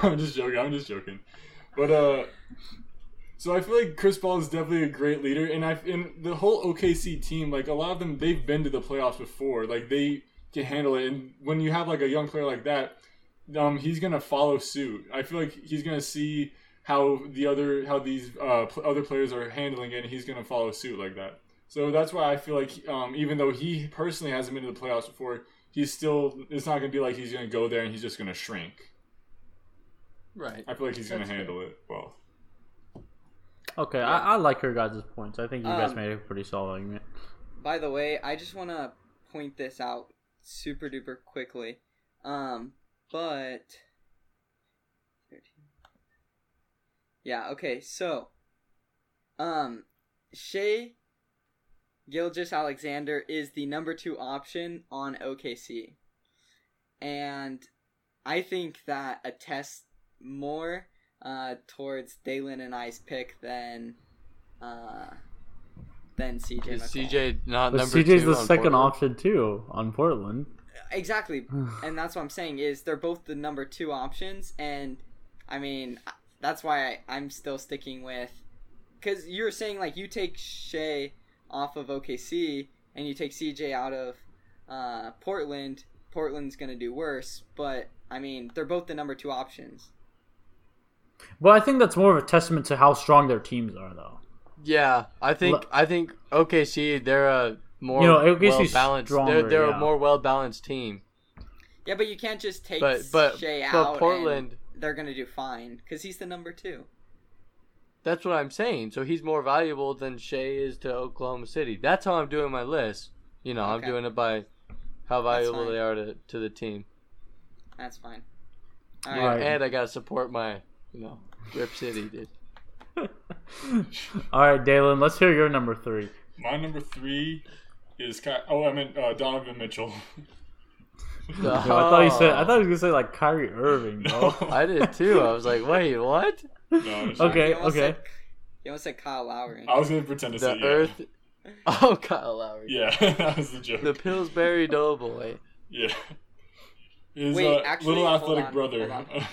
I'm just joking. I'm just joking. But uh, so I feel like Chris Paul is definitely a great leader, and I and the whole OKC team, like a lot of them, they've been to the playoffs before. Like they can handle it, and when you have like a young player like that, um, he's gonna follow suit. I feel like he's gonna see how the other how these uh pl- other players are handling it, and he's gonna follow suit like that. So that's why I feel like um, even though he personally hasn't been to the playoffs before, he's still it's not gonna be like he's gonna go there and he's just gonna shrink. Right. I feel like he's gonna That's fair. handle it well. Okay, I, I like your guys' points. I think you guys Um, made a pretty solid argument. By the way, I just want to point this out super duper quickly. Um, but. 13. Yeah, okay, so. Um, Shai Gilgis Alexander is the number two option on OKC. And I think that attests more uh, towards Dalen and I's pick than. Uh, than CJ. Is McCollum. CJ not But number CJ's two the on second Portland? option too on Portland. Exactly, <sighs> and that's what I'm saying is they're both the number two options, and I mean that's why I, I'm still sticking with because you're saying like you take Shai off of OKC and you take CJ out of uh, Portland, Portland's gonna do worse. But I mean they're both the number two options. Well, I think that's more of a testament to how strong their teams are, though. Yeah, I think Look- I think OKC they're a more You know, well OKC's balanced. stronger, They're, they're yeah. a more well balanced team. Yeah, but you can't just take But but Shai but out. Portland. and they're gonna do fine because he's the number two. That's what I'm saying. So he's more valuable than Shai is to Oklahoma City. That's how I'm doing my list. You know, I'm doing it by how valuable they are to, to the team. That's fine. All And- right. Right. And I gotta support my, you know, Rip City, dude. <laughs> <laughs> All right, Dalen, let's hear your number three. My number three is Ky- oh I meant uh, Donovan Mitchell. <laughs> Yo, I thought you said. I thought he was gonna say like Kyrie Irving. No. <laughs> I did too. I was like, wait, what? No, Okay, You almost okay. Said, you almost said Kyle Lowry. I was gonna pretend to The say yeah. Earth. <laughs> Oh, Kyle Lowry. Yeah, that was the joke. The Pillsbury Doughboy. yeah. His Wait, uh, actually, little hold athletic on, brother. hold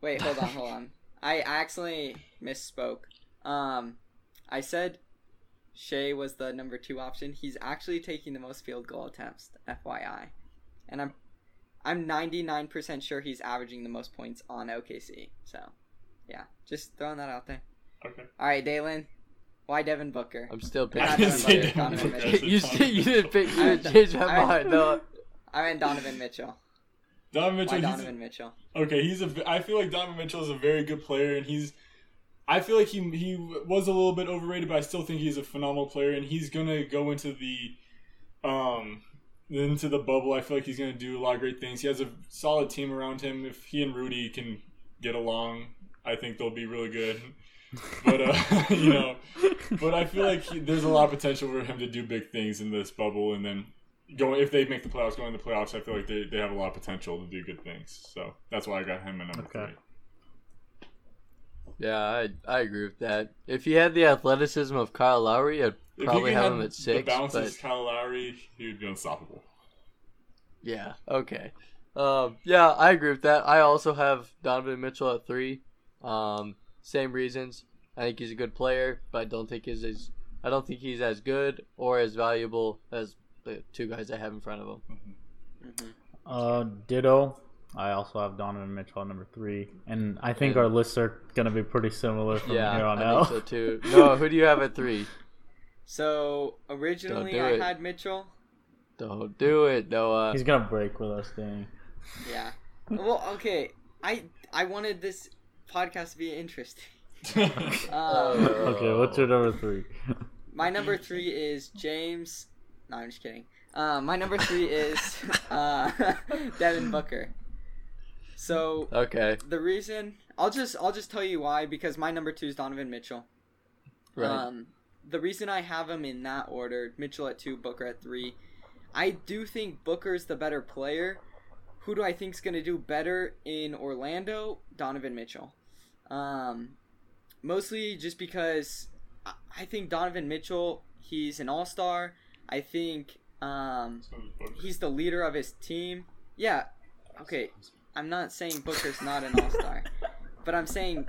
Wait, hold on, hold on. I actually misspoke. Um, I said Shai was the number two option. He's actually taking the most field goal attempts, FYI, and I'm I'm 99% sure he's averaging the most points on OKC. So, yeah, just throwing that out there. okay. All right, Dalen, why Devin Booker? I'm still I picking. didn't say Donovan Donovan Mitchell. Mitchell. you, st- you didn't pick. You I- didn't change my I- mind. No. I meant Donovan Mitchell. Donovan Mitchell. he's- Donovan Mitchell? Okay, he's a. I feel like Donovan Mitchell is a very good player, and he's. I feel like he he was a little bit overrated, but I still think he's a phenomenal player, and he's gonna go into the, um, into the bubble. I feel like he's gonna do a lot of great things. He has a solid team around him. If he and Rudy can get along, I think they'll be really good. But uh, <laughs> you know, but I feel like he, there's a lot of potential for him to do big things in this bubble, and then going if they make the playoffs, going to the playoffs, I feel like they, they have a lot of potential to do good things. So that's why I got him at number Okay. three. Yeah, I I agree with that. If he had the athleticism of Kyle Lowry, I'd If probably he have him at six. the bounces, But Kyle Lowry, he would be unstoppable. yeah, okay. Um, yeah, I agree with that. I also have Donovan Mitchell at three. Um, same reasons. I think he's a good player, but I don't think he's as I don't think he's as good or as valuable as the two guys I have in front of him. hmm Uh, ditto. I also have Donovan Mitchell at number three, and I think And- our lists are gonna be pretty similar from Yeah, here on I out. think so <laughs> too. No, who do you have at three? So originally do I it. had Mitchell. Don't do it, Noah. He's gonna break with us, dang. Yeah. well, okay. I I wanted this podcast to be interesting. <laughs> Um, Okay, what's your number three? my number three is James. No, I'm just kidding. Uh, my number three is <laughs> uh, Devin Booker. So Okay, the reason I'll just I'll just tell you why because my number two is Donovan Mitchell. right. Um, the reason I have him in that order, Mitchell at two, Booker at three, I do think Booker's the better player. Who do I think's gonna do better in Orlando? Donovan Mitchell. Um, mostly just because I- I think Donovan Mitchell, he's an all star. I think um, he's the leader of his team. Yeah, okay. I'm not saying Booker's not an all star, <laughs> but I'm saying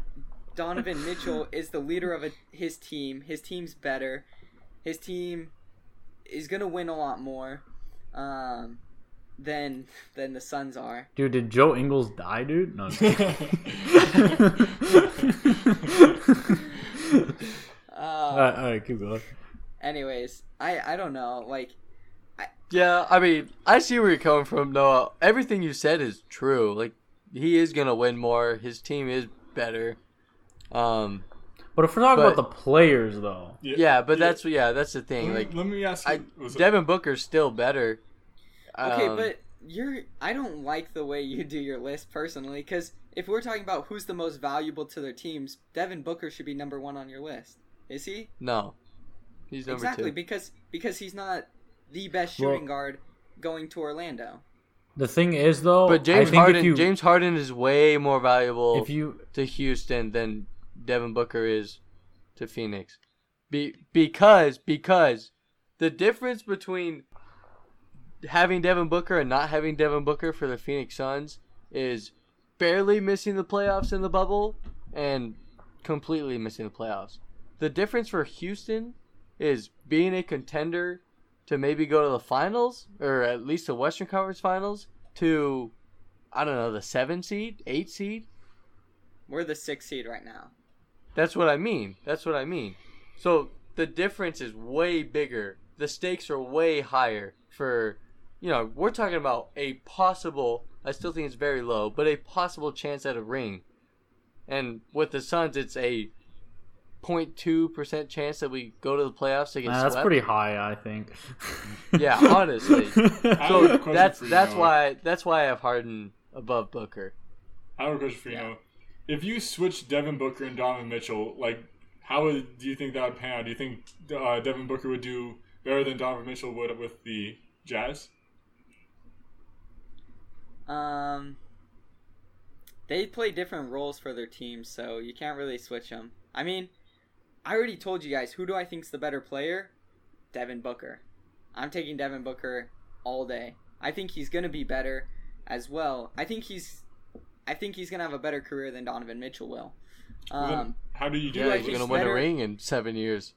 Donovan Mitchell is the leader of a, his team. His team's better. His team is gonna win a lot more um, than than the Suns are. Dude, did Joe Ingles die, dude? No. I'm just kidding. <laughs> <laughs> Uh, Alright, alright, keep going. anyways, I I don't know. Like Yeah, I mean, I see where you're coming from, Noah. Everything you said is true. Like, he is gonna win more. His team is better. Um, But if we're talking But- about the players, though, yeah, but that's yeah, that's the thing. Let me, Like, let me ask you. was it- Devin Booker's still better. okay, Um, but you're I don't like the way you do your list personally because if we're talking about who's the most valuable to their teams, Devin Booker should be number one on your list. Is he? no, he's number exactly two. because because he's not the best Well- shooting guard going to Orlando. the thing is, though, But I James think Harden, if you, James Harden is way more valuable if you, to Houston than Devin Booker is to Phoenix. Be because because the difference between having Devin Booker and not having Devin Booker for the Phoenix Suns is barely missing the playoffs in the bubble and completely missing the playoffs. The difference for Houston is being a contender to maybe go to the finals or at least the Western Conference Finals to I don't know the seven seed, eight seed. We're the sixth seed right now. That's what I mean. That's what I mean. So the difference is way bigger. The stakes are way higher for, you know, we're talking about a possible, I still think it's very low, but a possible chance at a ring. And with the Suns, it's a 0.2% chance that we go to the playoffs to get Nah, that's swept. pretty high, I think. <laughs> Yeah, honestly. <laughs> I have a So that's that's Noah. why that's why I have Harden above Booker. I have a question for you. Yeah. Noah. If you switch Devin Booker and Donovan Mitchell, like, how would, do you think that would pan out? Do you think uh, Devin Booker would do better than Donovan Mitchell would with the Jazz? Um, they play different roles for their teams, so you can't really switch them. I mean, I already told you guys who do I think's the better player? Devin Booker. I'm taking Devin Booker all day. I think he's gonna be better as well. I think he's, I think he's gonna have a better career than Donovan Mitchell will. Um, How do you do Who Yeah, he's gonna win better- a ring in seven years.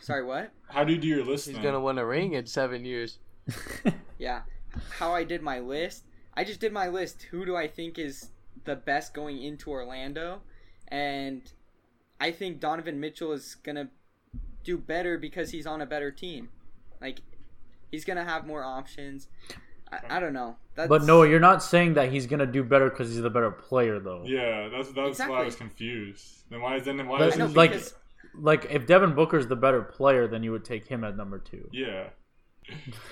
sorry, what? How do you do your list? He's then? gonna win a ring in seven years. <laughs> Yeah, how I did my list. I just did my list. Who do I think is the best going into Orlando? And I think Donovan Mitchell is gonna do better because he's on a better team. Like he's gonna have more options. I, I don't know. That's, But no, you're not saying that he's gonna do better because he's the better player, though. Yeah, that's that's why I was confused. Then why is then why is I it like- because Like if Devin Booker's the better player, then you would take him at number two. yeah.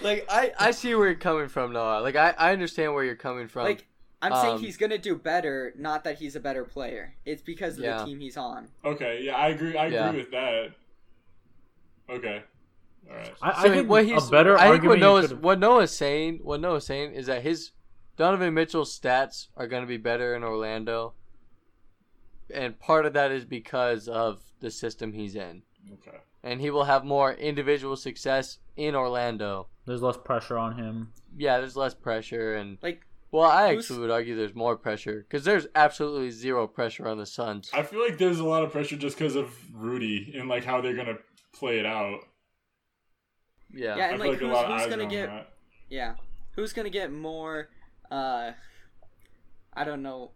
Like I, I see where you're coming from, Noah. Like I, I understand where you're coming from. like I'm saying Um, he's gonna do better, not that he's a better player. It's because of Yeah. the team he's on. Okay, yeah, I agree. I agree with that. Okay, all right. I, So I think what a he's, better I think what argument. you Noah's could've- what Noah's saying, what Noah's saying is that his Donovan Mitchell's stats are going to be better in Orlando, and part of that is because of the system he's in, Okay. and he will have more individual success in Orlando. There's less pressure on him. Yeah, there's less pressure, and Like well, I who's- actually would argue there's more pressure because there's absolutely zero pressure on the Suns. I feel like there's a lot of pressure just because of Rudy and like how they're gonna play it out. Yeah, Yeah, I and, feel like, like a who's- lot who's eyes gonna get- that. Yeah. Who's gonna get more uh I don't know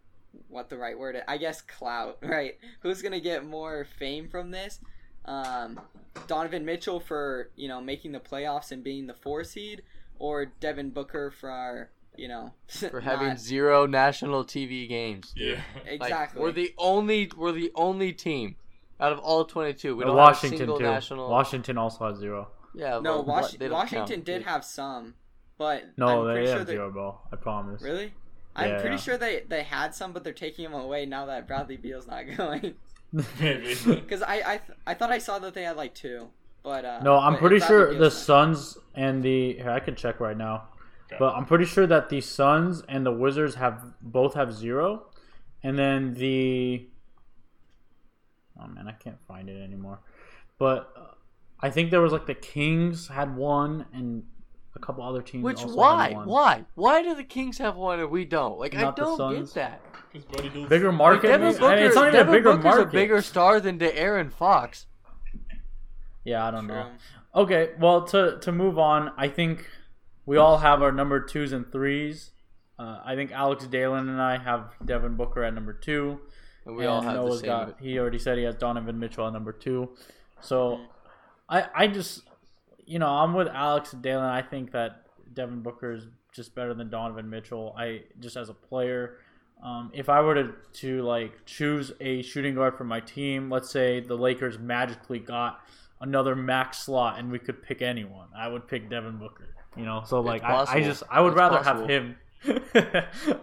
what the right word is. I guess clout, <laughs> right? Who's gonna get more fame from this? Um Donovan Mitchell for, you know, making the playoffs and being the four seed, or Devin Booker for you know for <laughs> having not- zero national TV games. Yeah. Like, exactly we're the only we're the only team out of all 22. We Uh, don't Washington have a single too. national. Washington also has zero. yeah, no but Was- they Washington count. did have some, but No, I'm they pretty sure have that zero, bro. I promise. really. I'm Yeah, pretty yeah. sure they, they had some, but they're taking them away now that Bradley Beal's not <laughs> going. <laughs> Maybe. Because I I, th- I thought I saw that they had like two, but uh, No, I'm but pretty sure the Suns and the here I can check right now, Okay. but I'm pretty sure that the Suns and the Wizards have both have zero, and then the oh man, I can't find it anymore. But uh, I think there was like the Kings had one, and a couple other teams. Which also why Had one. why why do the Kings have one and we don't? Like I Not the don't Suns. get that. 'Cause Buddy Hield's- Bigger Like, market. Devin? Booker, I mean, it's not even Devin a bigger Booker's market. a bigger star than De'Aaron Fox. Yeah, I don't know. Okay, well, to to move on, I think we all have our number twos and threes. Uh, I think Alex Dalen and I have Devin Booker at number two. And we and all have the Noah's same. got. He already said he has Donovan Mitchell at number two. So. I I just you know I'm with Alex Dalen. I think that Devin Booker is just better than Donovan Mitchell. I just as a player. Um, if I were to, to like choose a shooting guard for my team, let's say the Lakers magically got another max slot and we could pick anyone, I would pick Devin Booker. You know, so like I, I just I would It's rather possible. have him. <laughs>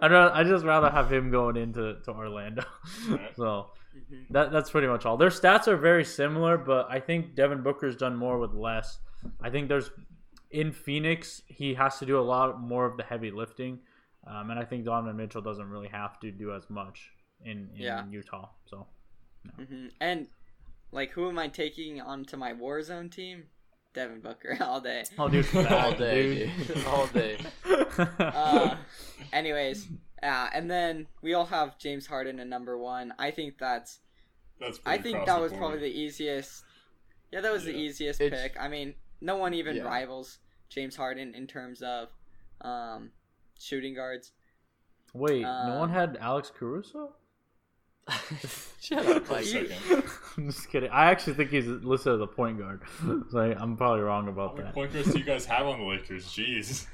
I'd rather, I just rather have him going into to Orlando. Right. <laughs> so Mhm. that that's pretty much all. Their stats are very similar, but I think Devin Booker's done more with less. I think there's in Phoenix he has to do a lot more of the heavy lifting, um, and I think Donovan Mitchell doesn't really have to do as much in, in Yeah. Utah. So hmm And like, who am I taking onto my Warzone team? Devin Booker <laughs> all day. oh, dude, <laughs> all day, dude. <laughs> all day. Uh, anyways, uh, and then we all have James Harden at number one. I think that's. That's I think that was board. probably the easiest. Yeah, that was the easiest It's- pick. I mean, no one even Yeah. rivals James Harden in terms of um, shooting guards. Wait, no Um, one had Alex Caruso? <laughs> Shut up, Mike. <laughs> I'm just kidding. I actually think he's listed as a point guard. <laughs> so I, I'm probably wrong How about many that. point guards do you guys have on the Lakers? Jeez.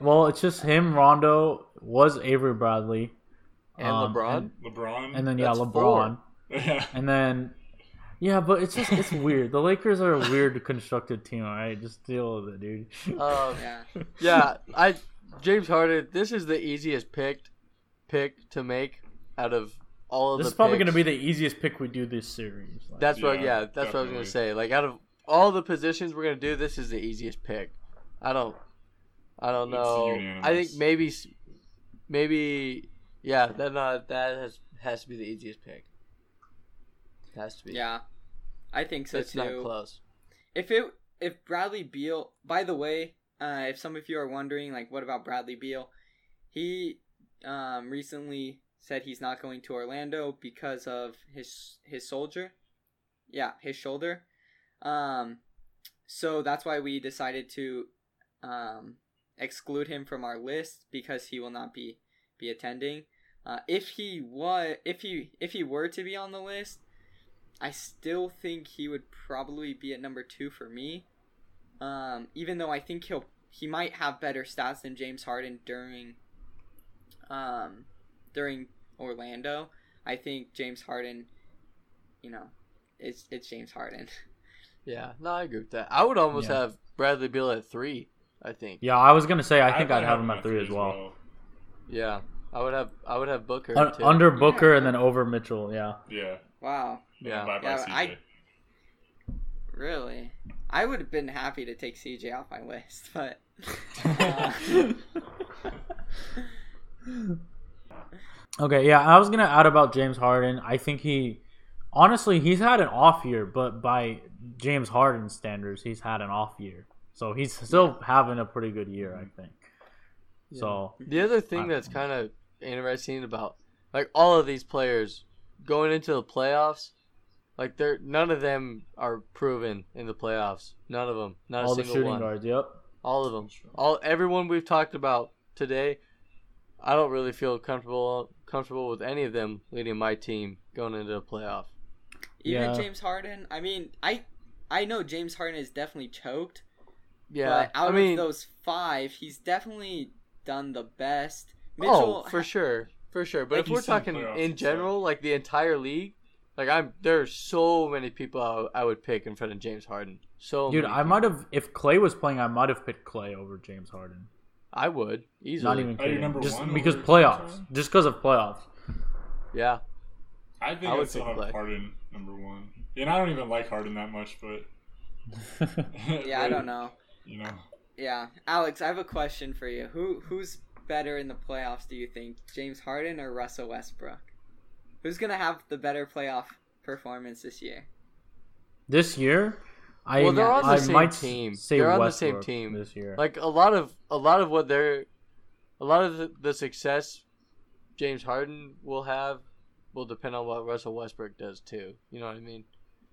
Well, it's just him. Rondo was Avery Bradley, And um, LeBron. and, LeBron. and then yeah, That's LeBron, four. yeah. and then yeah, but it's just it's weird. The Lakers are a weird constructed team. All right, just deal with it, dude. Um, Yeah. yeah, I James Harden. This is the easiest pick pick to make out of all of This the is probably going to be the easiest pick we do this series. Like, That's what. Yeah, Yeah, that's what I was gonna say. Like out of all the positions we're gonna do, this is the easiest pick. I don't. I don't know. I think maybe, maybe, yeah. That uh, that has has to be the easiest pick. It has to be. Yeah, I think so it's too. not close. If it if Bradley Beal, by the way, uh, if some of you are wondering, like, what about Bradley Beal? He um, recently said he's not going to Orlando because of his his soldier, yeah, his shoulder. Um, so that's why we decided to um, exclude him from our list because he will not be be attending. Uh, if he was, if he if he were to be on the list, I still think he would probably be at number two for me. Um, even though I think he'll he might have better stats than James Harden during um, during Orlando. I think James Harden, you know, it's it's James Harden. <laughs> Yeah, no, I agree with that. I would almost Yeah. have Bradley Beal at three. I think. Yeah, I was going to say, I think might I'd have him at three as well. Yeah, I would have. I would have Booker Un- too. under Booker Yeah. and then over Mitchell, yeah. Yeah. wow, Yeah. Bye bye Yeah, I- really? I would have been happy to take CJ off my list, <laughs> but <laughs> uh, Okay, yeah, I was gonna add about James Harden. I think he, honestly, he's had an off year, but by James Harden standards, he's had an off year. So he's still having a pretty good year, I think. So The other thing that's kind of interesting about like all of these players going into the playoffs, like they're none of them are proven in the playoffs. None of them. Not all a the single shooting one. guards, yep. All of them. All everyone we've talked about today. I don't really feel comfortable comfortable with any of them leading my team going into the playoff. even Yeah. James Harden. I mean, I I know James Harden is definitely choked, Yeah, but out I mean, of those five, he's definitely done the best. oh, for sure, for sure. But Like if we're talking in and stuff. general, like the entire league, like I'm there's so many people I, I would pick in front of James Harden. So Dude, many I might have if Klay was playing, I might have picked Klay over James Harden. I would easily. Not even Are you kidding. number Just one because playoffs. Harden? Just because of playoffs. Yeah, I think I I would still pick have Klay. Harden number one. And I don't even like Harden that much, but <laughs> yeah, I don't know. You know, Yeah, Alex, I have a question for you. Who who's better in the playoffs? Do you think James Harden or Russell Westbrook? Who's gonna have the better playoff performance this year? this year, I Well, they're on the I same might team. Say They're on the same team. this year. like a lot of a lot of what they're, a lot of the, the success James Harden will have will depend on what Russell Westbrook does too. You know what I mean?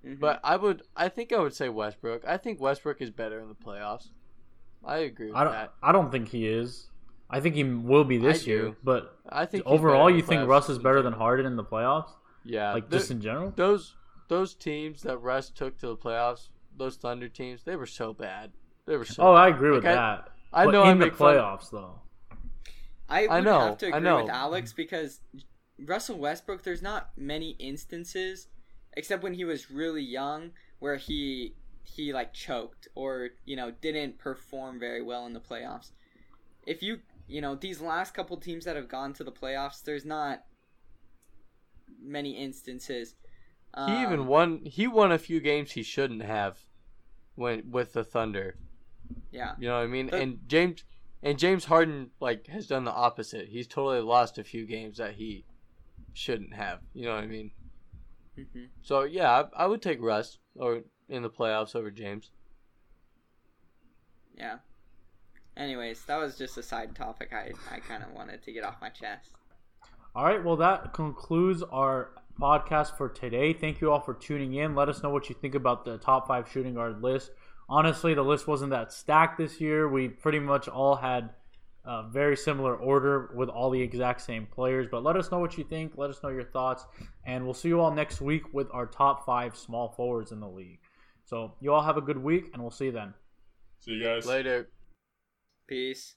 Mhm. But I would, I think I would say Westbrook. I think Westbrook is better in the playoffs. I agree with I don't. that. I don't think he is. I think he will be this I year. do. But I think overall, you think Russ is better than. Harden in the playoffs? Yeah, Like the- just in general? those those teams that Russ took to the playoffs, those Thunder teams, they were so bad. They were so. Oh, I agree with I- that. I But know I in the make fun- playoffs though. I would I know, have to I agree know. with Alex because Russell Westbrook, there's not many instances, except when he was really young, where he he like choked or you know didn't perform very well in the playoffs. If you you know these last couple teams that have gone to the playoffs, there's not many instances. He even Um, won. He won a few games he shouldn't have, when with the Thunder. yeah. You know what I mean? But- and James and James Harden like has done the opposite. He's totally lost a few games that he shouldn't have. You know what I mean? hmm So yeah, I, I would take Russ or in the playoffs over James. Yeah. Anyways, that was just a side topic I I kind of wanted to get off my chest. All right, well, that concludes our podcast for today. Thank you all for tuning in. Let us know what you think about the top five shooting guard list. Honestly, the list wasn't that stacked this year. We pretty much all had a very similar order with all the exact same players. But let us know what you think. Let us know your thoughts. And we'll see you all next week with our top five small forwards in the league. So, you all have a good week, and we'll see you then. see you guys. Later. Peace.